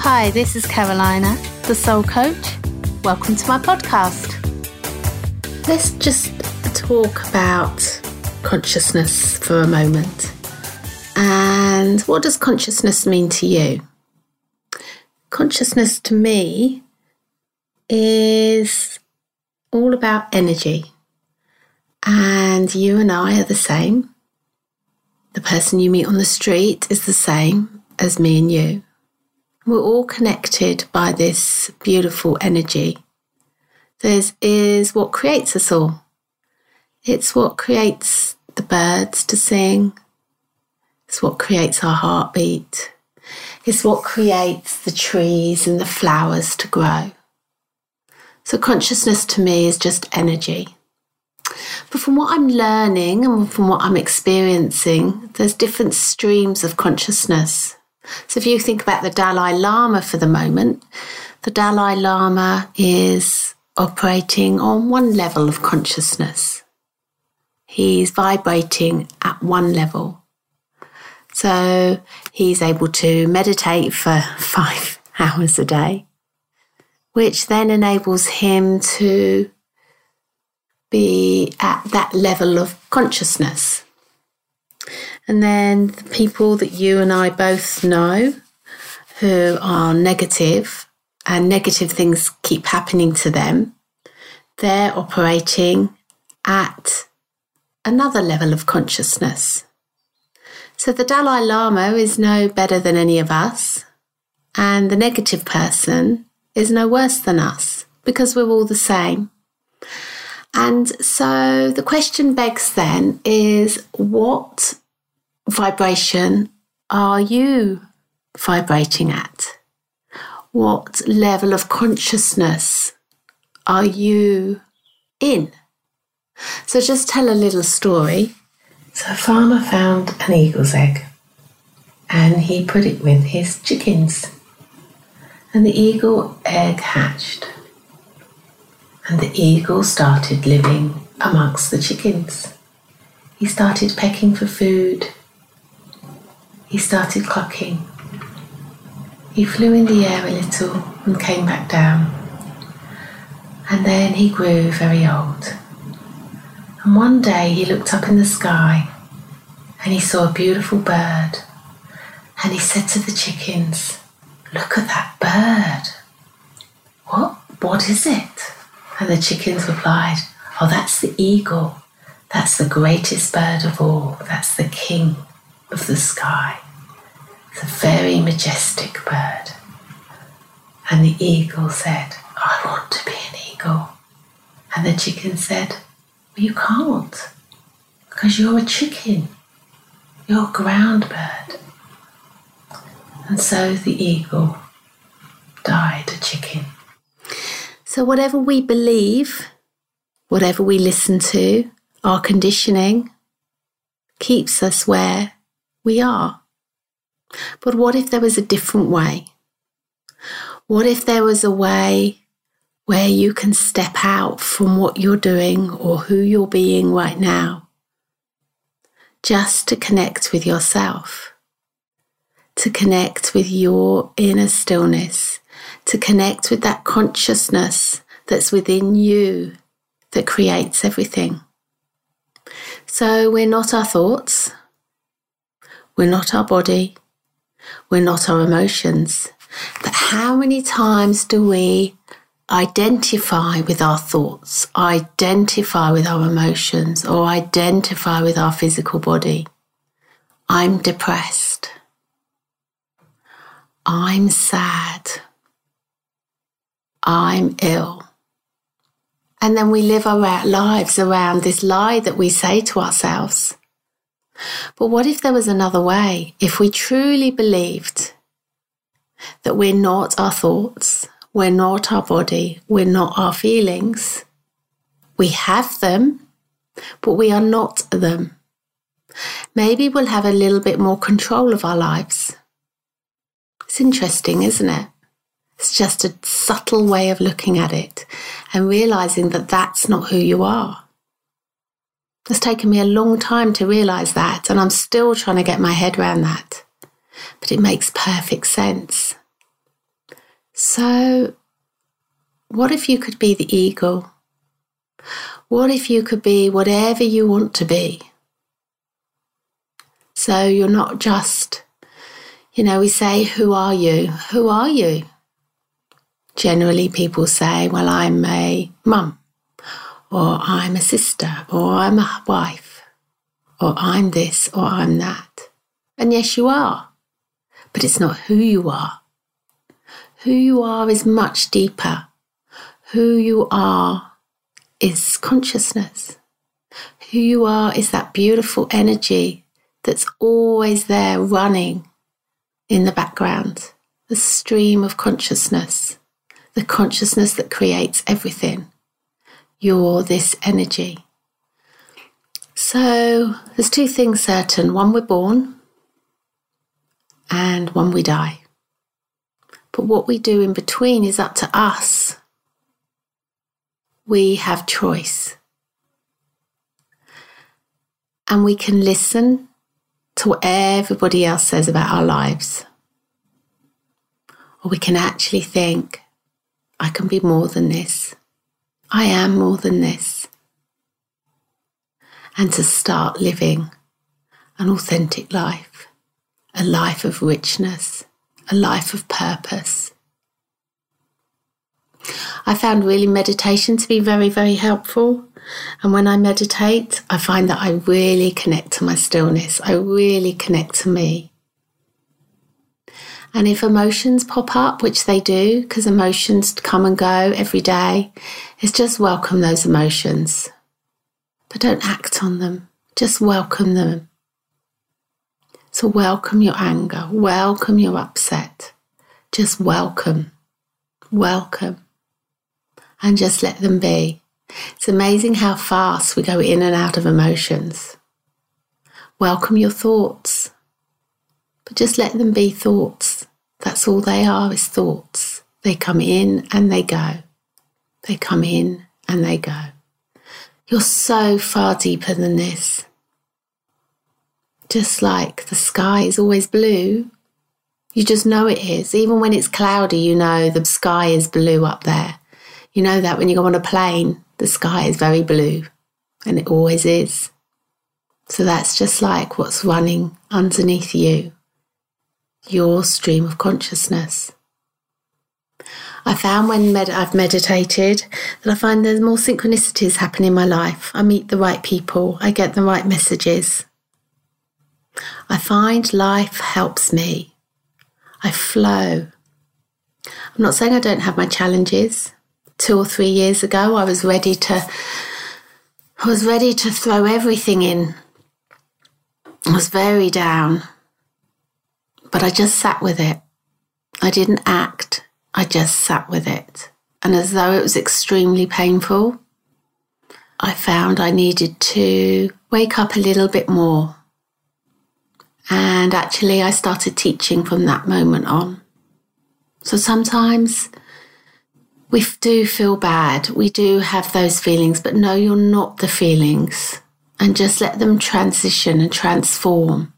Hi, this is Carolina, the Soul Coach. Welcome to my podcast. Let's just talk about consciousness for a moment. And what does consciousness mean to you? Consciousness to me is all about energy. And you and I are the same. The person you meet on the street is the same as me and you. We're all connected by this beautiful energy. This is what creates us all. It's what creates the birds to sing. It's what creates our heartbeat. It's what creates the trees and the flowers to grow. So, consciousness to me is just energy. But from what I'm learning and from what I'm experiencing, there's different streams of consciousness. So if you think about the Dalai Lama for the moment, the Dalai Lama is operating on one level of consciousness. He's vibrating at one level. So he's able to meditate for five hours a day, which then enables him to be at that level of consciousness. And then the people that you and I both know who are negative and negative things keep happening to them, they're operating at another level of consciousness. So the Dalai Lama is no better than any of us, and the negative person is no worse than us because we're all the same. And so the question begs then is what vibration are you vibrating at? What level of consciousness are you in? So just tell a little story. So a farmer found an eagle's egg and he put it with his chickens. And the eagle egg hatched. And the eagle started living amongst the chickens. He started pecking for food. He started clucking. He flew in the air a little and came back down. And then he grew very old. And one day he looked up in the sky and he saw a beautiful bird. And he said to the chickens, Look at that bird. What? What is it? And the chickens replied, Oh, that's the eagle. That's the greatest bird of all. That's the king of the sky. A very majestic bird. And the eagle said, I want to be an eagle. And the chicken said, well, You can't, because you're a chicken. You're a ground bird. And so the eagle died a chicken. So, whatever we believe, whatever we listen to, our conditioning keeps us where we are. But what if there was a different way? What if there was a way where you can step out from what you're doing or who you're being right now, just to connect with yourself, to connect with your inner stillness, to connect with that consciousness that's within you that creates everything. So we're not our thoughts, we're not our body, we're not our emotions. But how many times do we identify with our thoughts, identify with our emotions, or identify with our physical body? I'm depressed. I'm sad. I'm ill. And then we live our lives around this lie that we say to ourselves. But what if there was another way? If we truly believed that we're not our thoughts, we're not our body, we're not our feelings. We have them, but we are not them. Maybe we'll have a little bit more control of our lives. It's interesting, isn't it? It's just a subtle way of looking at it and realizing that that's not who you are. It's taken me a long time to realize that, and I'm still trying to get my head around that. But it makes perfect sense. So, what if you could be the eagle? What if you could be whatever you want to be? So you're not just, you know, we say, Who are you? Who are you? Generally, people say, Well, I'm a mum, or I'm a sister, or I'm a wife, or I'm this, or I'm that. And yes, you are, but it's not who you are. Who you are is much deeper. Who you are is consciousness. Who you are is that beautiful energy that's always there running in the background, the stream of consciousness, the consciousness that creates everything. You're this energy. So there's two things certain one, we're born, and one, we die. But what we do in between is up to us. We have choice. And we can listen to what everybody else says about our lives. Or we can actually think, I can be more than this. I am more than this. And to start living an authentic life, a life of richness, a life of purpose. I found really meditation to be very, very helpful. And when I meditate, I find that I really connect to my stillness. I really connect to me. And if emotions pop up, which they do, because emotions come and go every day, is just welcome those emotions. But don't act on them, just welcome them. So, welcome your anger, welcome your upset, just welcome, welcome, and just let them be. It's amazing how fast we go in and out of emotions. Welcome your thoughts, but just let them be thoughts. That's all they are is thoughts. They come in and they go. They come in and they go. You're so far deeper than this. Just like the sky is always blue, you just know it is. Even when it's cloudy, you know the sky is blue up there. You know that when you go on a plane, the sky is very blue, and it always is. So that's just like what's running underneath you, your stream of consciousness. I found when med- I've meditated that I find there's more synchronicities happen in my life. I meet the right people, I get the right messages. I find life helps me. I flow. I'm not saying I don't have my challenges two or three years ago, I was ready to I was ready to throw everything in. I was very down. But I just sat with it. I didn't act. I just sat with it. And as though it was extremely painful, I found I needed to wake up a little bit more. And actually, I started teaching from that moment on. So sometimes we do feel bad. We do have those feelings, but no, you're not the feelings. And just let them transition and transform.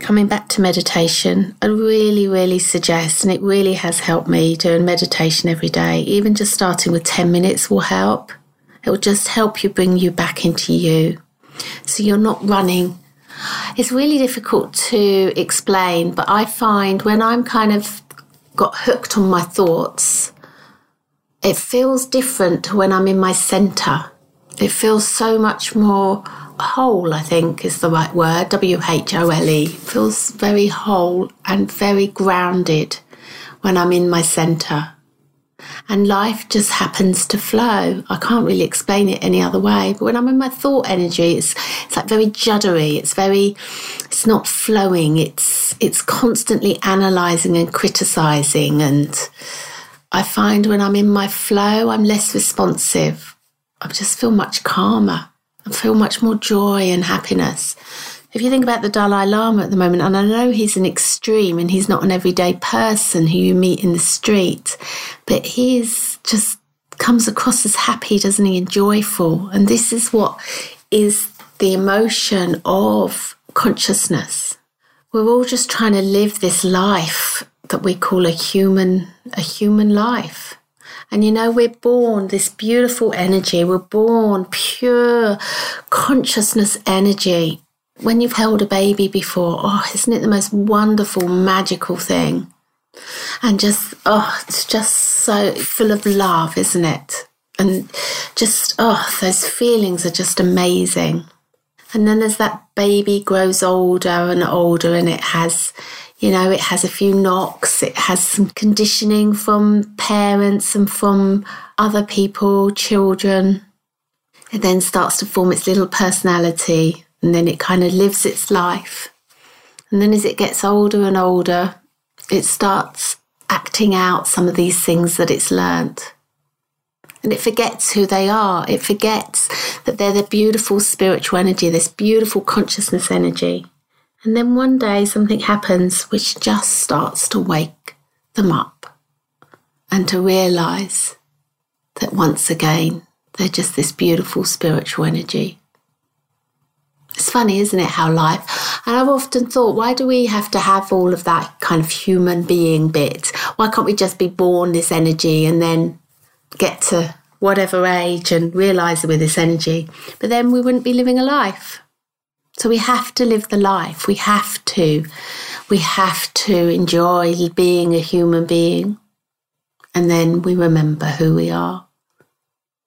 Coming back to meditation, I really, really suggest, and it really has helped me doing meditation every day, even just starting with 10 minutes will help. It will just help you bring you back into you. So you're not running. It's really difficult to explain, but I find when I'm kind of got hooked on my thoughts, it feels different when I'm in my center. It feels so much more whole, I think is the right word. W H O L E. Feels very whole and very grounded when I'm in my center. And life just happens to flow. I can't really explain it any other way. But when I'm in my thought energy, it's it's like very juddery. It's very it's not flowing. It's it's constantly analysing and criticising and I find when I'm in my flow, I'm less responsive. I just feel much calmer. I feel much more joy and happiness. If you think about the Dalai Lama at the moment, and I know he's an extreme and he's not an everyday person who you meet in the street, but he's just comes across as happy, doesn't he, and joyful. And this is what is the emotion of consciousness. We're all just trying to live this life that we call a human a human life. And you know, we're born this beautiful energy, we're born pure consciousness energy. When you've held a baby before, oh, isn't it the most wonderful, magical thing? And just, oh, it's just so full of love, isn't it? And just, oh, those feelings are just amazing. And then as that baby grows older and older, and it has, you know, it has a few knocks, it has some conditioning from parents and from other people, children. It then starts to form its little personality, and then it kind of lives its life. And then as it gets older and older, it starts acting out some of these things that it's learnt and it forgets who they are. It forgets that they're the beautiful spiritual energy, this beautiful consciousness energy. And then one day something happens which just starts to wake them up and to realize that once again they're just this beautiful spiritual energy. It's funny, isn't it, how life, and I've often thought, why do we have to have all of that kind of human being bit? Why can't we just be born this energy and then get to whatever age and realize it with this energy, but then we wouldn't be living a life. So we have to live the life. We have to. We have to enjoy being a human being. And then we remember who we are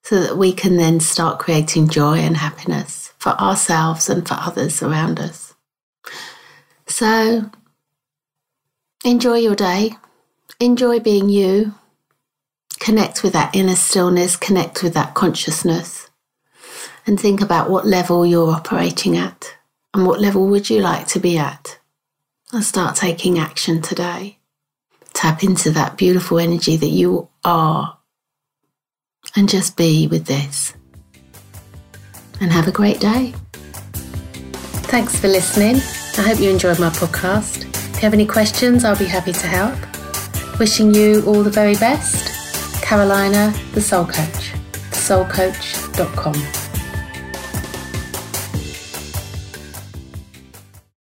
so that we can then start creating joy and happiness for ourselves and for others around us. So enjoy your day. Enjoy being you connect with that inner stillness, connect with that consciousness, and think about what level you're operating at and what level would you like to be at. And start taking action today. Tap into that beautiful energy that you are and just be with this. And have a great day. Thanks for listening. I hope you enjoyed my podcast. If you have any questions, I'll be happy to help. Wishing you all the very best. Carolina, the Soul Coach, thesoulcoach.com.